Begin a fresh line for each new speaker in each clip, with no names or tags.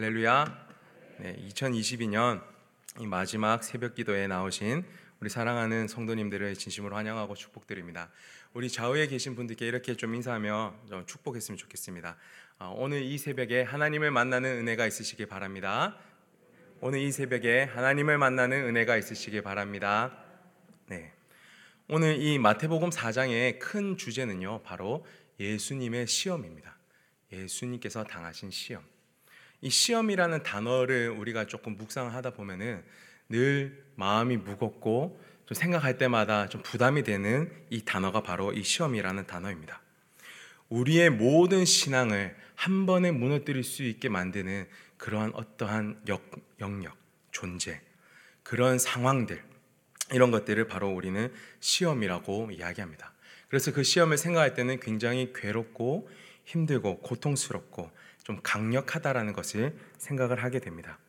할렐루야. 네, 2022년 이 마지막 새벽 기도에 나오신 우리 사랑하는 성도님들을 진심으로 환영하고 축복드립니다. 우리 좌우에 계신 분들께 이렇게 좀 인사하며 좀 축복했으면 좋겠습니다. 어, 오늘 이 새벽에 하나님을 만나는 은혜가 있으시길 바랍니다. 오늘 이 새벽에 하나님을 만나는 은혜가 있으시길 바랍니다. 네. 오늘 이 마태복음 4장의 큰 주제는요, 바로 예수님의 시험입니다. 예수님께서 당하신 시험. 이 시험이라는 단어를 우리가 조금 묵상하다 보면은 늘 마음이 무겁고 좀 생각할 때마다 좀 부담이 되는 이 단어가 바로 이 시험이라는 단어입니다. 우리의 모든 신앙을 한 번에 무너뜨릴 수 있게 만드는 그러한 어떠한 역, 영역, 존재, 그런 상황들, 이런 것들을 바로 우리는 시험이라고 이야기합니다. 그래서 그 시험을 생각할 때는 굉장히 괴롭고 힘들고 고통스럽고 좀 강력하다라는 것을 생각을 하게 됩니다.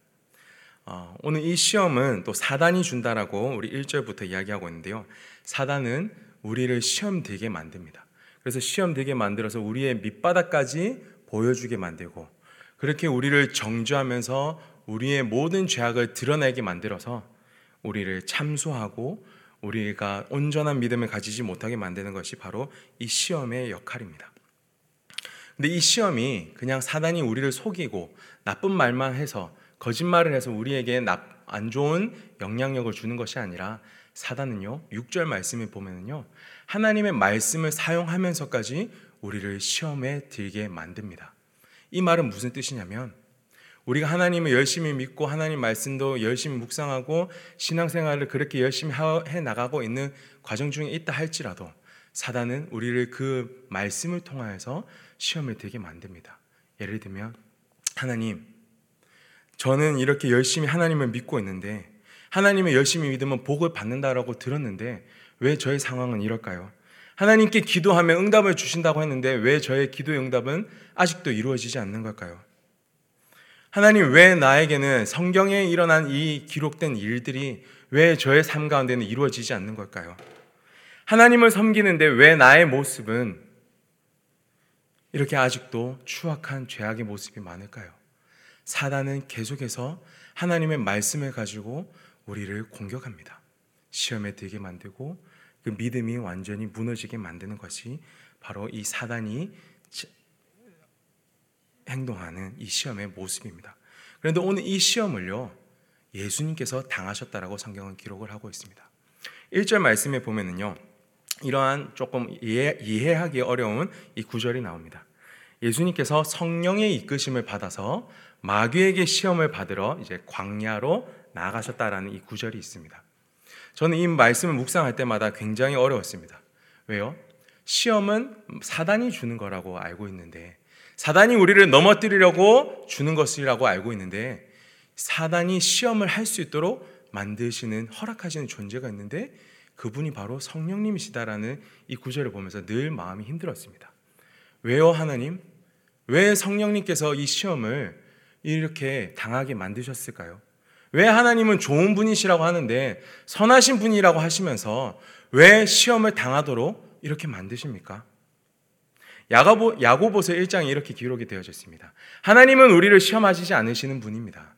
어, 오늘 이 시험은 또 사단이 준다라고 우리 1절부터 이야기하고 있는데요. 사단은 우리를 시험 들게 만듭니다. 그래서 시험 들게 만들어서 우리의 밑바닥까지 보여주게 만들고 그렇게 우리를 정죄하면서 우리의 모든 죄악을 드러내게 만들어서 우리를 참수하고 우리가 온전한 믿음을 가지지 못하게 만드는 것이 바로 이 시험의 역할입니다. 근데 이 시험이 그냥 사단이 우리를 속이고 나쁜 말만 해서 거짓말을 해서 우리에게 안 좋은 영향력을 주는 것이 아니라 사단은요, 6절 말씀을 보면은요, 하나님의 말씀을 사용하면서까지 우리를 시험에 들게 만듭니다. 이 말은 무슨 뜻이냐면, 우리가 하나님을 열심히 믿고 하나님 말씀도 열심히 묵상하고 신앙생활을 그렇게 열심히 해 나가고 있는 과정 중에 있다 할지라도 사단은 우리를 그 말씀을 통하여서 시험을 되게 만듭니다. 예를 들면 하나님 저는 이렇게 열심히 하나님을 믿고 있는데 하나님을 열심히 믿으면 복을 받는다라고 들었는데 왜 저의 상황은 이럴까요? 하나님께 기도하면 응답을 주신다고 했는데 왜 저의 기도의 응답은 아직도 이루어지지 않는 걸까요? 하나님 왜 나에게는 성경에 일어난 이 기록된 일들이 왜 저의 삶 가운데는 이루어지지 않는 걸까요? 하나님을 섬기는데 왜 나의 모습은 이렇게 아직도 추악한 죄악의 모습이 많을까요? 사단은 계속해서 하나님의 말씀을 가지고 우리를 공격합니다. 시험에 들게 만들고 그 믿음이 완전히 무너지게 만드는 것이 바로 이 사단이 행동하는 이 시험의 모습입니다. 그런데 오늘 이 시험을요, 예수님께서 당하셨다라고 성경은 기록을 하고 있습니다. 1절 말씀에 보면은요, 이러한 조금 이해, 하기 어려운 이 구절이 나옵니다. 예수님께서 성령의 이끄심을 받아서 마귀에게 시험을 받으러 이제 광야로 나가셨다라는 이 구절이 있습니다. 저는 이 말씀을 묵상할 때마다 굉장히 어려웠습니다. 왜요? 시험은 사단이 주는 거라고 알고 있는데 사단이 우리를 넘어뜨리려고 주는 것이라고 알고 있는데 사단이 시험을 할 수 있도록 만드시는 허락하시는 존재가 있는데 그분이 바로 성령님이시다라는 이 구절을 보면서 늘 마음이 힘들었습니다. 왜요, 하나님? 왜 성령님께서 이 시험을 이렇게 당하게 만드셨을까요? 왜 하나님은 좋은 분이시라고 하는데 선하신 분이라고 하시면서 왜 시험을 당하도록 이렇게 만드십니까? 야고보, 야고보서 1장에 이렇게 기록이 되어져 있습니다. 하나님은 우리를 시험하시지 않으시는 분입니다.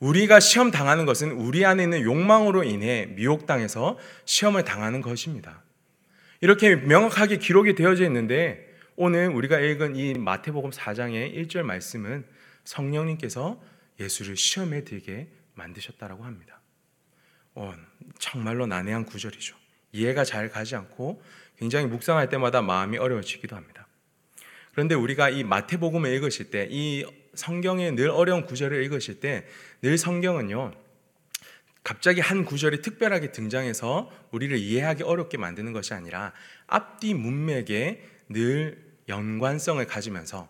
우리가 시험 당하는 것은 우리 안에 있는 욕망으로 인해 미혹당해서 시험을 당하는 것입니다. 이렇게 명확하게 기록이 되어져 있는데 오늘 우리가 읽은 이 마태복음 4장의 1절 말씀은 성령님께서 예수를 시험에 들게 만드셨다라고 합니다. 어, 정말로 난해한 구절이죠. 이해가 잘 가지 않고 굉장히 묵상할 때마다 마음이 어려워지기도 합니다. 그런데 우리가 이 마태복음을 읽으실 때, 이 성경의 늘 어려운 구절을 읽으실 때 늘 성경은요. 갑자기 한 구절이 특별하게 등장해서 우리를 이해하기 어렵게 만드는 것이 아니라 앞뒤 문맥에 늘 연관성을 가지면서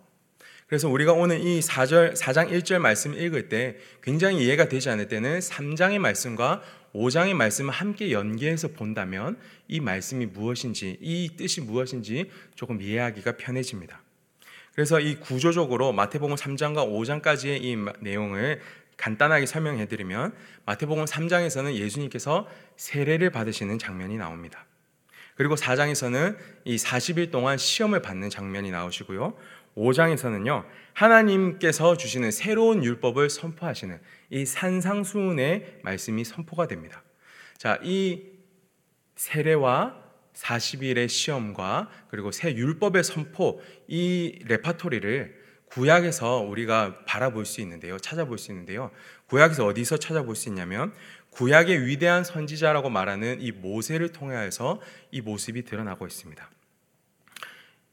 그래서 우리가 오늘 이 4절 4장 1절 말씀 읽을 때 굉장히 이해가 되지 않을 때는 3장의 말씀과 5장의 말씀을 함께 연계해서 본다면 이 말씀이 무엇인지 이 뜻이 무엇인지 조금 이해하기가 편해집니다. 그래서 이 구조적으로 마태복음 3장과 5장까지의 이 내용을 간단하게 설명해 드리면 마태복음 3장에서는 예수님께서 세례를 받으시는 장면이 나옵니다. 그리고 4장에서는 이 40일 동안 시험을 받는 장면이 나오시고요. 5장에서는요. 하나님께서 주시는 새로운 율법을 선포하시는 이 산상수훈의 말씀이 선포가 됩니다. 자, 이 세례와 40일의 시험과 그리고 새 율법의 선포 이 레파토리를 구약에서 우리가 바라볼 수 있는데요. 찾아볼 수 있는데요. 구약에서 어디서 찾아볼 수 있냐면 구약의 위대한 선지자라고 말하는 이 모세를 통하여서 이 모습이 드러나고 있습니다.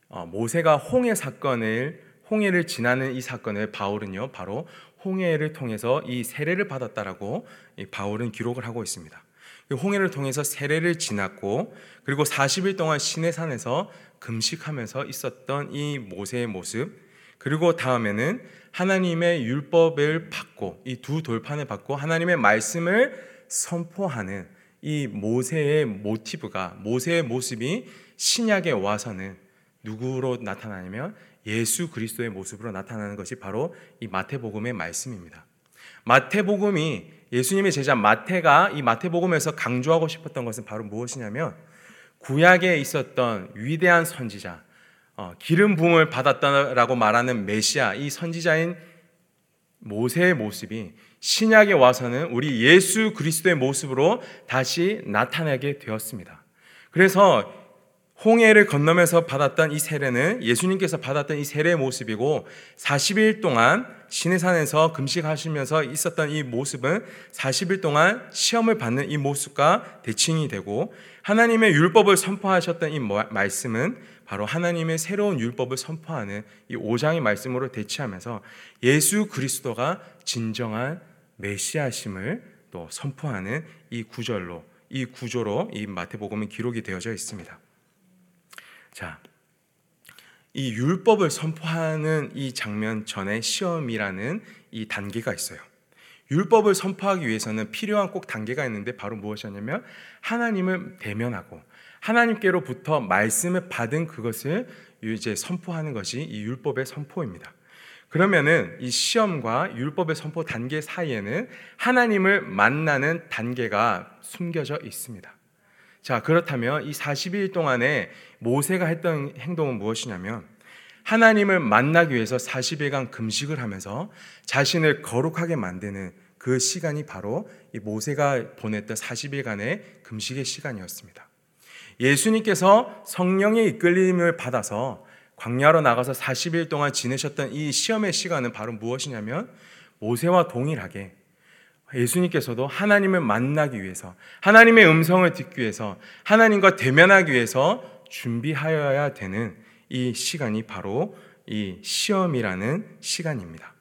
어, 모세가 홍해 사건을 홍해를 지나는 이 사건을 바울은요 바로 홍해를 통해서 이 세례를 받았다라고 바울은 기록을 하고 있습니다. 그 홍해를 통해서 세례를 지났고 그리고 40일 동안 시내산에서 금식하면서 있었던 이 모세의 모습 그리고 다음에는 하나님의 율법을 받고 이 두 돌판을 받고 하나님의 말씀을 선포하는 이 모세의 모티브가 모세의 모습이 신약에 와서는 누구로 나타나냐면 예수 그리스도의 모습으로 나타나는 것이 바로 이 마태복음의 말씀입니다. 마태복음이 예수님의 제자 마태가 이 마태복음에서 강조하고 싶었던 것은 바로 무엇이냐면 구약에 있었던 위대한 선지자 어, 기름 부음을 받았다라고 말하는 메시아 이 선지자인 모세의 모습이 신약에 와서는 우리 예수 그리스도의 모습으로 다시 나타나게 되었습니다. 그래서 홍해를 건너면서 받았던 이 세례는 예수님께서 받았던 이 세례의 모습이고 40일 동안 시내산에서 금식하시면서 있었던 이 모습은 40일 동안 시험을 받는 이 모습과 대칭이 되고 하나님의 율법을 선포하셨던 이 말씀은 바로 하나님의 새로운 율법을 선포하는 이 5장의 말씀으로 대치하면서 예수 그리스도가 진정한 메시아심을 또 선포하는 이 구절로 이 구조로 이 마태복음은 기록이 되어져 있습니다. 자, 이 율법을 선포하는 이 장면 전에 시험이라는 이 단계가 있어요. 율법을 선포하기 위해서는 필요한 꼭 단계가 있는데 바로 무엇이었냐면 하나님을 대면하고 하나님께로부터 말씀을 받은 그것을 이제 선포하는 것이 이 율법의 선포입니다. 그러면은 이 시험과 율법의 선포 단계 사이에는 하나님을 만나는 단계가 숨겨져 있습니다. 자, 그렇다면 이 40일 동안에 모세가 했던 행동은 무엇이냐면 하나님을 만나기 위해서 40일간 금식을 하면서 자신을 거룩하게 만드는 그 시간이 바로 이 모세가 보냈던 40일간의 금식의 시간이었습니다. 예수님께서 성령의 이끌림을 받아서 광야로 나가서 40일 동안 지내셨던 이 시험의 시간은 바로 무엇이냐면 모세와 동일하게 예수님께서도 하나님을 만나기 위해서 하나님의 음성을 듣기 위해서 하나님과 대면하기 위해서 준비하여야 되는 이 시간이 바로 이 시험이라는 시간입니다.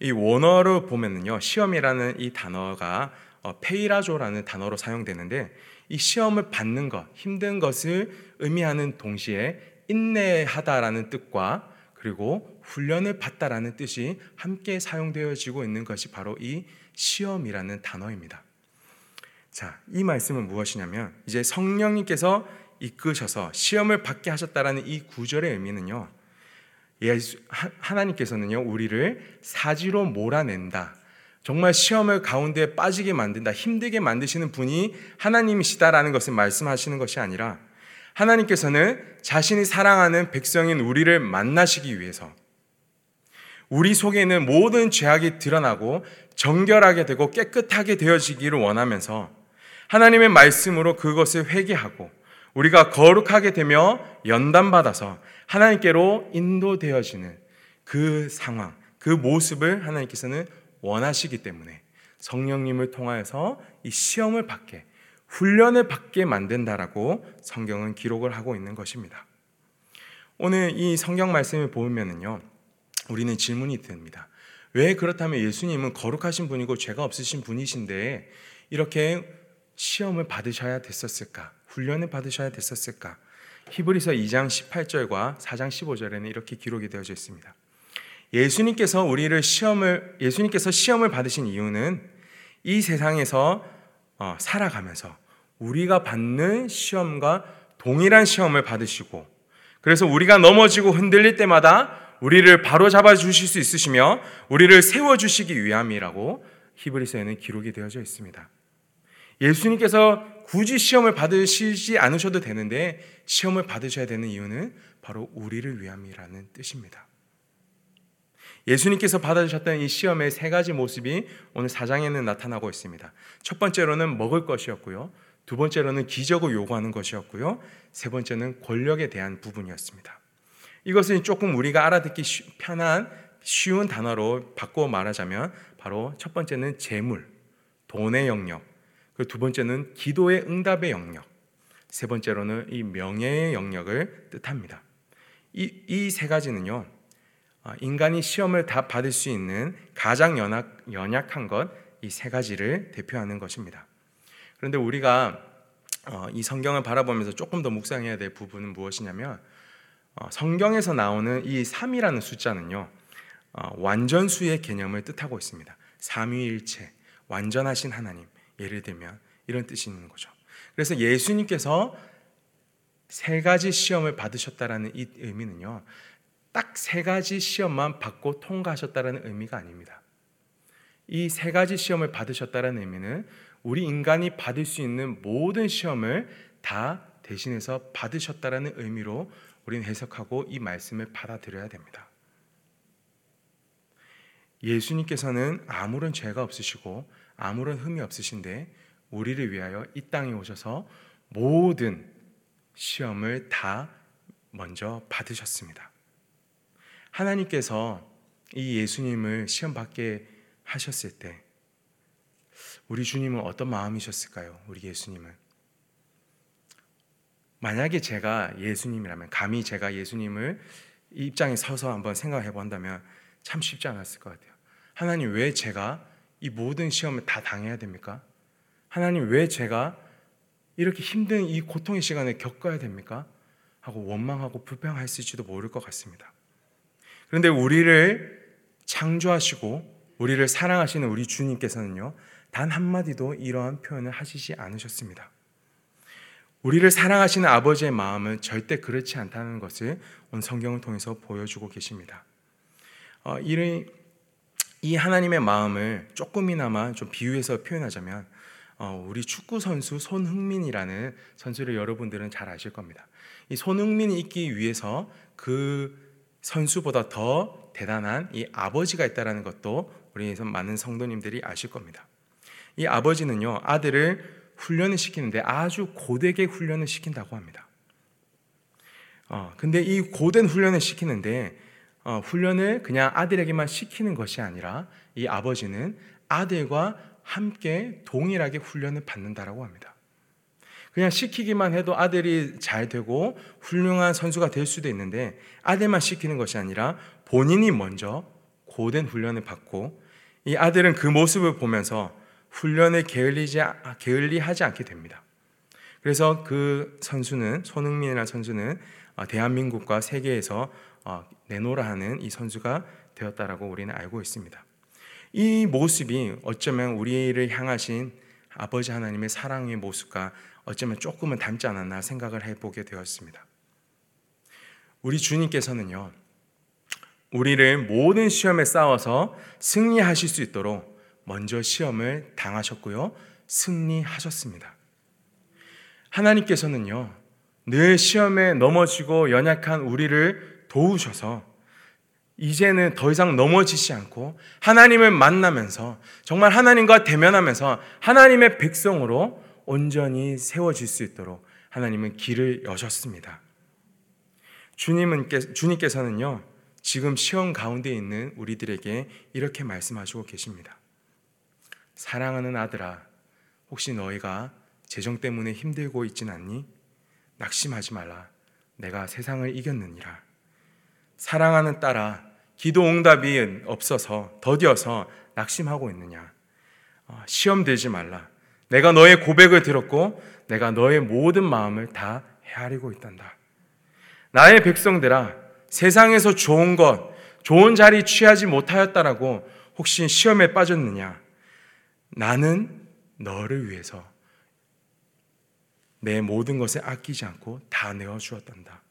이 원어로 보면은요, 시험이라는 이 단어가 어, 페이라조라는 단어로 사용되는데 이 시험을 받는 것, 힘든 것을 의미하는 동시에 인내하다라는 뜻과 그리고 훈련을 받다라는 뜻이 함께 사용되어지고 있는 것이 바로 이 시험이라는 단어입니다. 자, 이 말씀은 무엇이냐면 이제 성령님께서 이끄셔서 시험을 받게 하셨다라는 이 구절의 의미는요. 예수, 하나님께서는요 우리를 사지로 몰아낸다. 정말 시험을 가운데 빠지게 만든다, 힘들게 만드시는 분이 하나님이시다라는 것을 말씀하시는 것이 아니라 하나님께서는 자신이 사랑하는 백성인 우리를 만나시기 위해서 우리 속에 있는 모든 죄악이 드러나고 정결하게 되고 깨끗하게 되어지기를 원하면서 하나님의 말씀으로 그것을 회개하고 우리가 거룩하게 되며 연단받아서 하나님께로 인도되어지는 그 상황, 그 모습을 하나님께서는 원하시기 때문에 성령님을 통하여서 이 시험을 받게, 훈련을 받게 만든다라고 성경은 기록을 하고 있는 것입니다. 오늘 이 성경 말씀을 보면은요, 우리는 질문이 듭니다. 왜 그렇다면 예수님은 거룩하신 분이고 죄가 없으신 분이신데 이렇게 시험을 받으셔야 됐었을까? 훈련을 받으셔야 됐었을까? 히브리서 2장 18절과 4장 15절에는 이렇게 기록이 되어져 있습니다. 예수님께서 우리를 시험을 예수님께서 시험을 받으신 이유는 이 세상에서 어, 살아가면서 우리가 받는 시험과 동일한 시험을 받으시고 그래서 우리가 넘어지고 흔들릴 때마다 우리를 바로 잡아 주실 수 있으시며 우리를 세워 주시기 위함이라고 히브리서에는 기록이 되어져 있습니다. 예수님께서 굳이 시험을 받으시지 않으셔도 되는데 시험을 받으셔야 되는 이유는 바로 우리를 위함이라는 뜻입니다. 예수님께서 받아주셨던 이 시험의 세 가지 모습이 오늘 사장에는 나타나고 있습니다. 첫 번째로는 먹을 것이었고요. 두 번째로는 기적을 요구하는 것이었고요. 세 번째는 권력에 대한 부분이었습니다. 이것은 조금 우리가 알아듣기 편한 쉬운 단어로 바꿔 말하자면 바로 첫 번째는 재물, 돈의 영역, 그두 번째는 기도의 응답의 영역, 세 번째로는 이 명예의 영역을 뜻합니다. 이세 가지는요, 아, 인간이 시험을 다 받을 수 있는 가장 연약, 연약한 것, 이 세 가지를 대표하는 것입니다. 그런데 우리가 어, 이 성경을 바라보면서 조금 더 묵상해야 될 부분은 무엇이냐면, 어, 성경에서 나오는 이 3이라는 숫자는요, 어, 완전수의 개념을 뜻하고 있습니다. 삼위일체, 완전하신 하나님. 예를 들면 이런 뜻이 있는 거죠. 그래서 예수님께서 세 가지 시험을 받으셨다라는 이 의미는요. 딱 세 가지 시험만 받고 통과하셨다라는 의미가 아닙니다. 이 세 가지 시험을 받으셨다라는 의미는 우리 인간이 받을 수 있는 모든 시험을 다 대신해서 받으셨다라는 의미로 우리는 해석하고 이 말씀을 받아들여야 됩니다. 예수님께서는 아무런 죄가 없으시고 아무런 흠이 없으신데 우리를 위하여 이 땅에 오셔서 모든 시험을 다 먼저 받으셨습니다. 하나님께서 이 예수님을 시험 받게 하셨을 때 우리 주님은 어떤 마음이셨을까요? 우리 예수님은 만약에 제가 예수님이라면 감히 제가 예수님을 이 입장에 서서 한번 생각해 본다면 참 쉽지 않았을 것 같아요. 하나님 왜 제가 이 모든 시험을 다 당해야 됩니까? 하나님 왜 제가 이렇게 힘든 이 고통의 시간을 겪어야 됩니까? 하고 원망하고 불평했을지도 모를 것 같습니다. 그런데 우리를 창조하시고 우리를 사랑하시는 우리 주님께서는요, 단 한마디도 이러한 표현을 하시지 않으셨습니다. 우리를 사랑하시는 아버지의 마음은 절대 그렇지 않다는 것을 오늘 성경을 통해서 보여주고 계십니다. 어, 이 하나님의 마음을 조금이나마 좀 비유해서 표현하자면 어, 우리 축구 선수 손흥민이라는 선수를 여러분들은 잘 아실 겁니다. 이 손흥민이 있기 위해서 그 선수보다 더 대단한 이 아버지가 있다라는 것도 우리에서 많은 성도님들이 아실 겁니다. 이 아버지는요 아들을 훈련을 시키는데 아주 고되게 훈련을 시킨다고 합니다. 어, 근데 이 고된 훈련을 시키는데 어, 훈련을 그냥 아들에게만 시키는 것이 아니라 이 아버지는 아들과 함께 동일하게 훈련을 받는다라고 합니다. 그냥 시키기만 해도 아들이 잘 되고 훌륭한 선수가 될 수도 있는데 아들만 시키는 것이 아니라 본인이 먼저 고된 훈련을 받고 이 아들은 그 모습을 보면서 훈련을 게을리지, 게을리하지 않게 됩니다. 그래서 그 선수는 손흥민이라는 선수는 어, 대한민국과 세계에서 어, 내노라 하는 이 선수가 되었다라고 우리는 알고 있습니다. 이 모습이 어쩌면 우리를 향하신 아버지 하나님의 사랑의 모습과 어쩌면 조금은 닮지 않았나 생각을 해보게 되었습니다. 우리 주님께서는요, 우리를 모든 시험에 싸워서 승리하실 수 있도록 먼저 시험을 당하셨고요, 승리하셨습니다. 하나님께서는요, 늘 시험에 넘어지고 연약한 우리를 도우셔서 이제는 더 이상 넘어지지 않고 하나님을 만나면서 정말 하나님과 대면하면서 하나님의 백성으로 온전히 세워질 수 있도록 하나님은 길을 여셨습니다. 주님은 주님께서는요 지금 시험 가운데 있는 우리들에게 이렇게 말씀하시고 계십니다. 사랑하는 아들아, 혹시 너희가 재정 때문에 힘들고 있진 않니? 낙심하지 말라. 내가 세상을 이겼느니라. 사랑하는 딸아, 기도 응답이 없어서 더디어서 낙심하고 있느냐? 어, 시험 들지 말라. 내가 너의 고백을 들었고 내가 너의 모든 마음을 다 헤아리고 있단다. 나의 백성들아, 세상에서 좋은 것, 좋은 자리 취하지 못하였다라고 혹시 시험에 빠졌느냐? 나는 너를 위해서 내 모든 것을 아끼지 않고 다 내어 주었단다.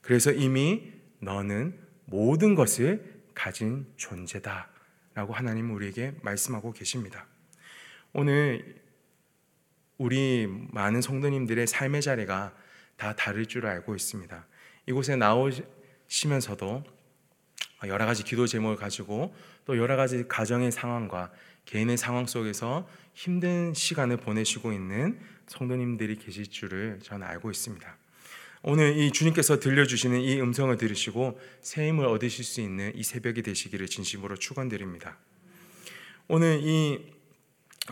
그래서 이미 너는 모든 것을 가진 존재다. 라고 하나님 우리에게 말씀하고 계십니다. 오늘 우리 많은 성도님들의 삶의 자리가 다 다를 줄 알고 있습니다. 이곳에 나오시면서도 여러 가지 기도 제목을 가지고 또 여러 가지 가정의 상황과 개인의 상황 속에서 힘든 시간을 보내시고 있는 성도님들이 계실 줄을 저는 알고 있습니다. 오늘 이 주님께서 들려주시는 이 음성을 들으시고 새 힘을 얻으실 수 있는 이 새벽이 되시기를 진심으로 축원드립니다. 오늘 이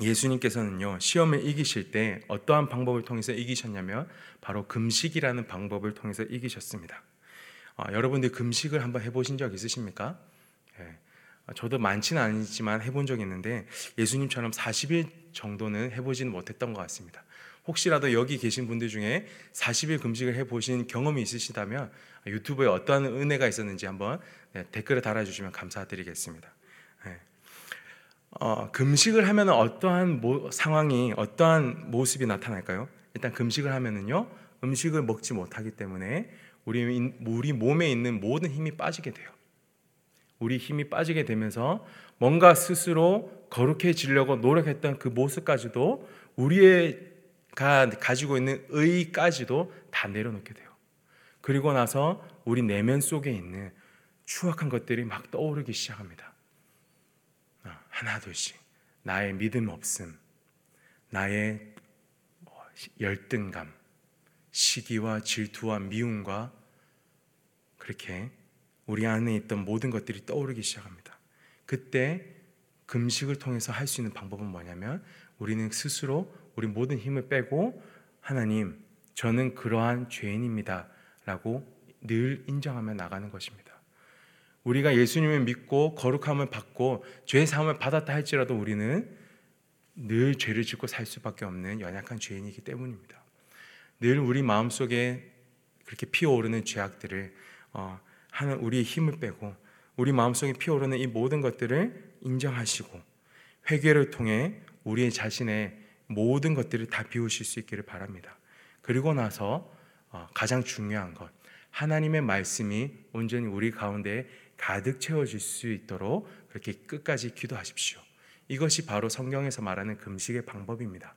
예수님께서는요 시험을 이기실 때 어떠한 방법을 통해서 이기셨냐면 바로 금식이라는 방법을 통해서 이기셨습니다. 아, 여러분들 금식을 한번 해보신 적 있으십니까? 예. 저도 많지는 아니지만 해본 적 있는데 예수님처럼 40일 정도는 해보지는 못했던 것 같습니다. 혹시라도 여기 계신 분들 중에 40일 금식을 해보신 경험이 있으시다면 유튜브에 어떠한 은혜가 있었는지 한번 네, 댓글에 달아주시면 감사드리겠습니다. 네. 어, 금식을 하면 어떠한 모, 상황이 어떠한 모습이 나타날까요? 일단 금식을 하면은요 음식을 먹지 못하기 때문에 우리 우리 몸에 있는 모든 힘이 빠지게 돼요. 우리 힘이 빠지게 되면서 뭔가 스스로 거룩해지려고 노력했던 그 모습까지도 우리가 가지고 있는 의까지도 다 내려놓게 돼요. 그리고 나서 우리 내면 속에 있는 추악한 것들이 막 떠오르기 시작합니다. 아, 하나 둘씩 나의 믿음 없음, 나의 뭐 열등감, 시기와 질투와 미움과 그렇게 우리 안에 있던 모든 것들이 떠오르기 시작합니다. 그때 금식을 통해서 할 수 있는 방법은 뭐냐면 우리는 스스로 우리 모든 힘을 빼고 하나님, 저는 그러한 죄인입니다. 라고 늘 인정하며 나가는 것입니다. 우리가 예수님을 믿고 거룩함을 받고 죄 사함을 받았다 할지라도 우리는 늘 죄를 짓고 살 수밖에 없는 연약한 죄인이기 때문입니다. 늘 우리 마음속에 그렇게 피어오르는 죄악들을 어, 하는 우리의 힘을 빼고 우리 마음속에 피어오르는 이 모든 것들을 인정하시고 회개를 통해 우리의 자신의 모든 것들을 다 비우실 수 있기를 바랍니다. 그리고 나서 어, 가장 중요한 것 하나님의 말씀이 온전히 우리 가운데 가득 채워질 수 있도록 그렇게 끝까지 기도하십시오. 이것이 바로 성경에서 말하는 금식의 방법입니다.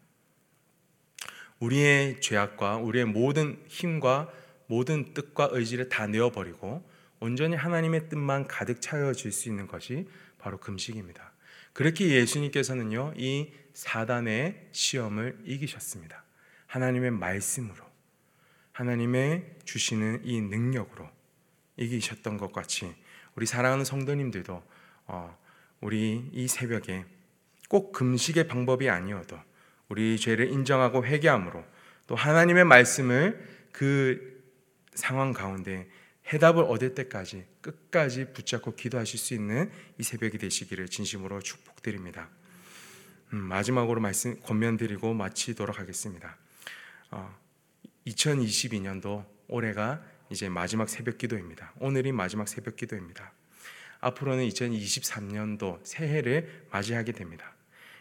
우리의 죄악과 우리의 모든 힘과 모든 뜻과 의지를 다 내어버리고 온전히 하나님의 뜻만 가득 차여질 수 있는 것이 바로 금식입니다. 그렇게 예수님께서는요, 이 사단의 시험을 이기셨습니다. 하나님의 말씀으로, 하나님의 주시는 이 능력으로 이기셨던 것 같이 우리 사랑하는 성도님들도 어, 우리 이 새벽에 꼭 금식의 방법이 아니어도 우리 죄를 인정하고 회개함으로 또 하나님의 말씀을 그 상황 가운데 해답을 얻을 때까지 끝까지 붙잡고 기도하실 수 있는 이 새벽이 되시기를 진심으로 축복드립니다. 음, 마지막으로 말씀 권면드리고 마치도록 하겠습니다. 어, 2022년도 올해가 이제 마지막 새벽 기도입니다. 오늘이 마지막 새벽 기도입니다. 앞으로는 2023년도 새해를 맞이하게 됩니다.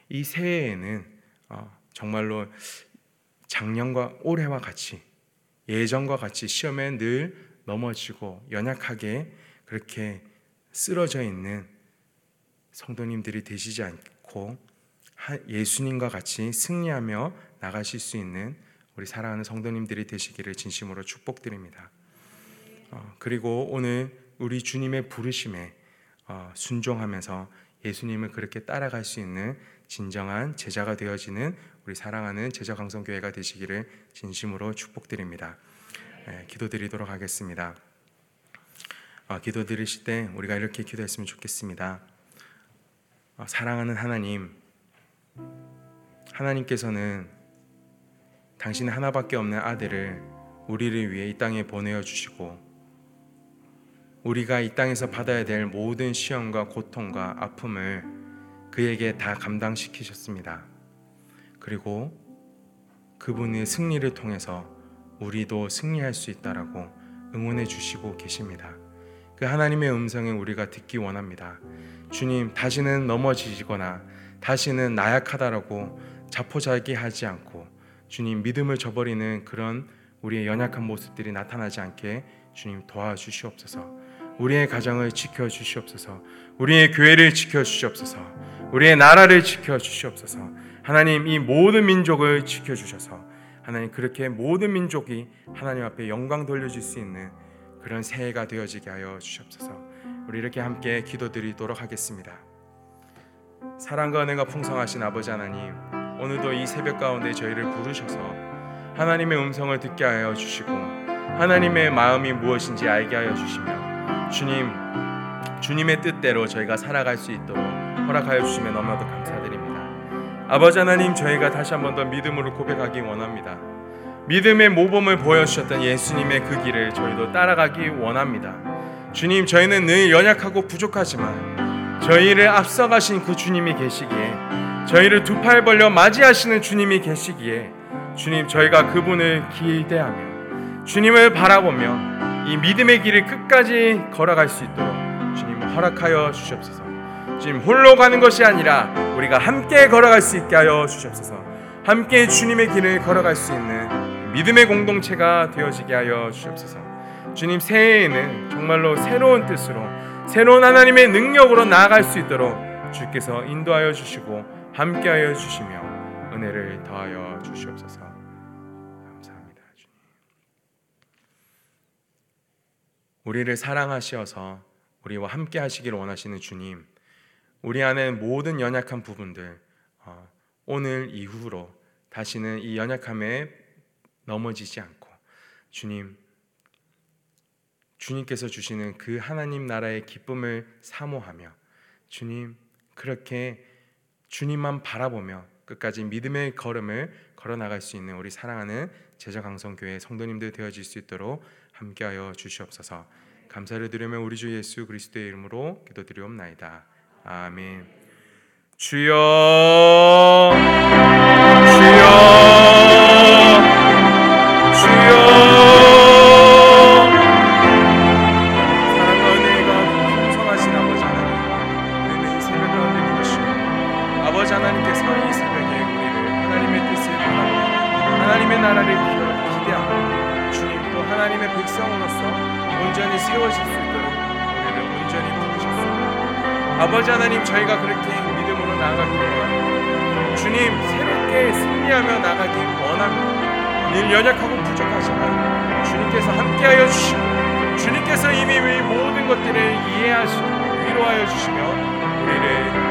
이 새해에는 어, 정말로 작년과 올해와 같이 예전과 같이 시험에 늘 넘어지고 연약하게 그렇게 쓰러져 있는 성도님들이 되시지 않고 예수님과 같이 승리하며 나가실 수 있는 우리 사랑하는 성도님들이 되시기를 진심으로 축복드립니다. 어, 그리고 오늘 우리 주님의 부르심에 어, 순종하면서 예수님을 그렇게 따라갈 수 있는 진정한 제자가 되어지는 우리 사랑하는 제자 강성교회가 되시기를 진심으로 축복드립니다. 네, 기도드리도록 하겠습니다. 아, 기도드리실 때 우리가 이렇게 기도했으면 좋겠습니다. 아, 사랑하는 하나님, 하나님께서는 당신 하나밖에 없는 아들을 우리를 위해 이 땅에 보내어 주시고 우리가 이 땅에서 받아야 될 모든 시험과 고통과 아픔을 그에게 다 감당시키셨습니다. 그리고 그분의 승리를 통해서 우리도 승리할 수 있다라고 응원해 주시고 계십니다. 그 하나님의 음성에 우리가 듣기 원합니다. 주님, 다시는 넘어지거나 다시는 나약하다라고 자포자기하지 않고 주님 믿음을 저버리는 그런 우리의 연약한 모습들이 나타나지 않게 주님 도와주시옵소서. 우리의 가정을 지켜 주시옵소서. 우리의 교회를 지켜 주시옵소서. 우리의 나라를 지켜 주시옵소서. 하나님 이 모든 민족을 지켜 주셔서 하나님 그렇게 모든 민족이 하나님 앞에 영광 돌려줄 수 있는 그런 새해가 되어지게 하여 주시옵소서. 우리 이렇게 함께 기도드리도록 하겠습니다. 사랑과 은혜가 풍성하신 아버지 하나님, 오늘도 이 새벽 가운데 저희를 부르셔서 하나님의 음성을 듣게 하여 주시고 하나님의 마음이 무엇인지 알게 하여 주시며 주님 주님의 뜻대로 저희가 살아갈 수 있도록 허락하여 주시면 너무나도 감사드립니다. 아버지 하나님 저희가 다시 한 번 더 믿음으로 고백하기 원합니다. 믿음의 모범을 보여주셨던 예수님의 그 길을 저희도 따라가기 원합니다. 주님, 저희는 늘 연약하고 부족하지만 저희를 앞서가신 그 주님이 계시기에 저희를 두 팔 벌려 맞이하시는 주님이 계시기에 주님, 저희가 그분을 기대하며 주님을 바라보며 이 믿음의 길을 끝까지 걸어갈 수 있도록 주님 허락하여 주시옵소서. 주님 홀로 가는 것이 아니라 우리가 함께 걸어갈 수 있게 하여 주시옵소서. 함께 주님의 길을 걸어갈 수 있는 믿음의 공동체가 되어지게 하여 주시옵소서. 주님 새해에는 정말로 새로운 뜻으로 새로운 하나님의 능력으로 나아갈 수 있도록 주께서 인도하여 주시고 함께하여 주시며 은혜를 더하여 주시옵소서. 감사합니다. 우리를 사랑하시어서 우리와 함께 하시기를 원하시는 주님. 우리 안에 모든 연약한 부분들 어, 오늘 이후로 다시는 이 연약함에 넘어지지 않고 주님 주님께서 주시는 그 하나님 나라의 기쁨을 사모하며 주님 그렇게 주님만 바라보며 끝까지 믿음의 걸음을 걸어 나갈 수 있는 우리 사랑하는 제자 강성 교회 성도님들 되어질 수 있도록 함께하여 주시옵소서. 감사를 드리며 우리 주 예수 그리스도의 이름으로 기도드리옵나이다. 아멘. 주여 주여 아버지 하나님 저희가 그렇게 믿음으로 나아가기 원합니다. 주님 새롭게 승리하며 나가기 원합니다. 늘 연약하고 부족하지만 주님께서 함께하여 주시고 주님께서 이미 이 모든 것들을 이해하시고 위로하여 주시며 우리를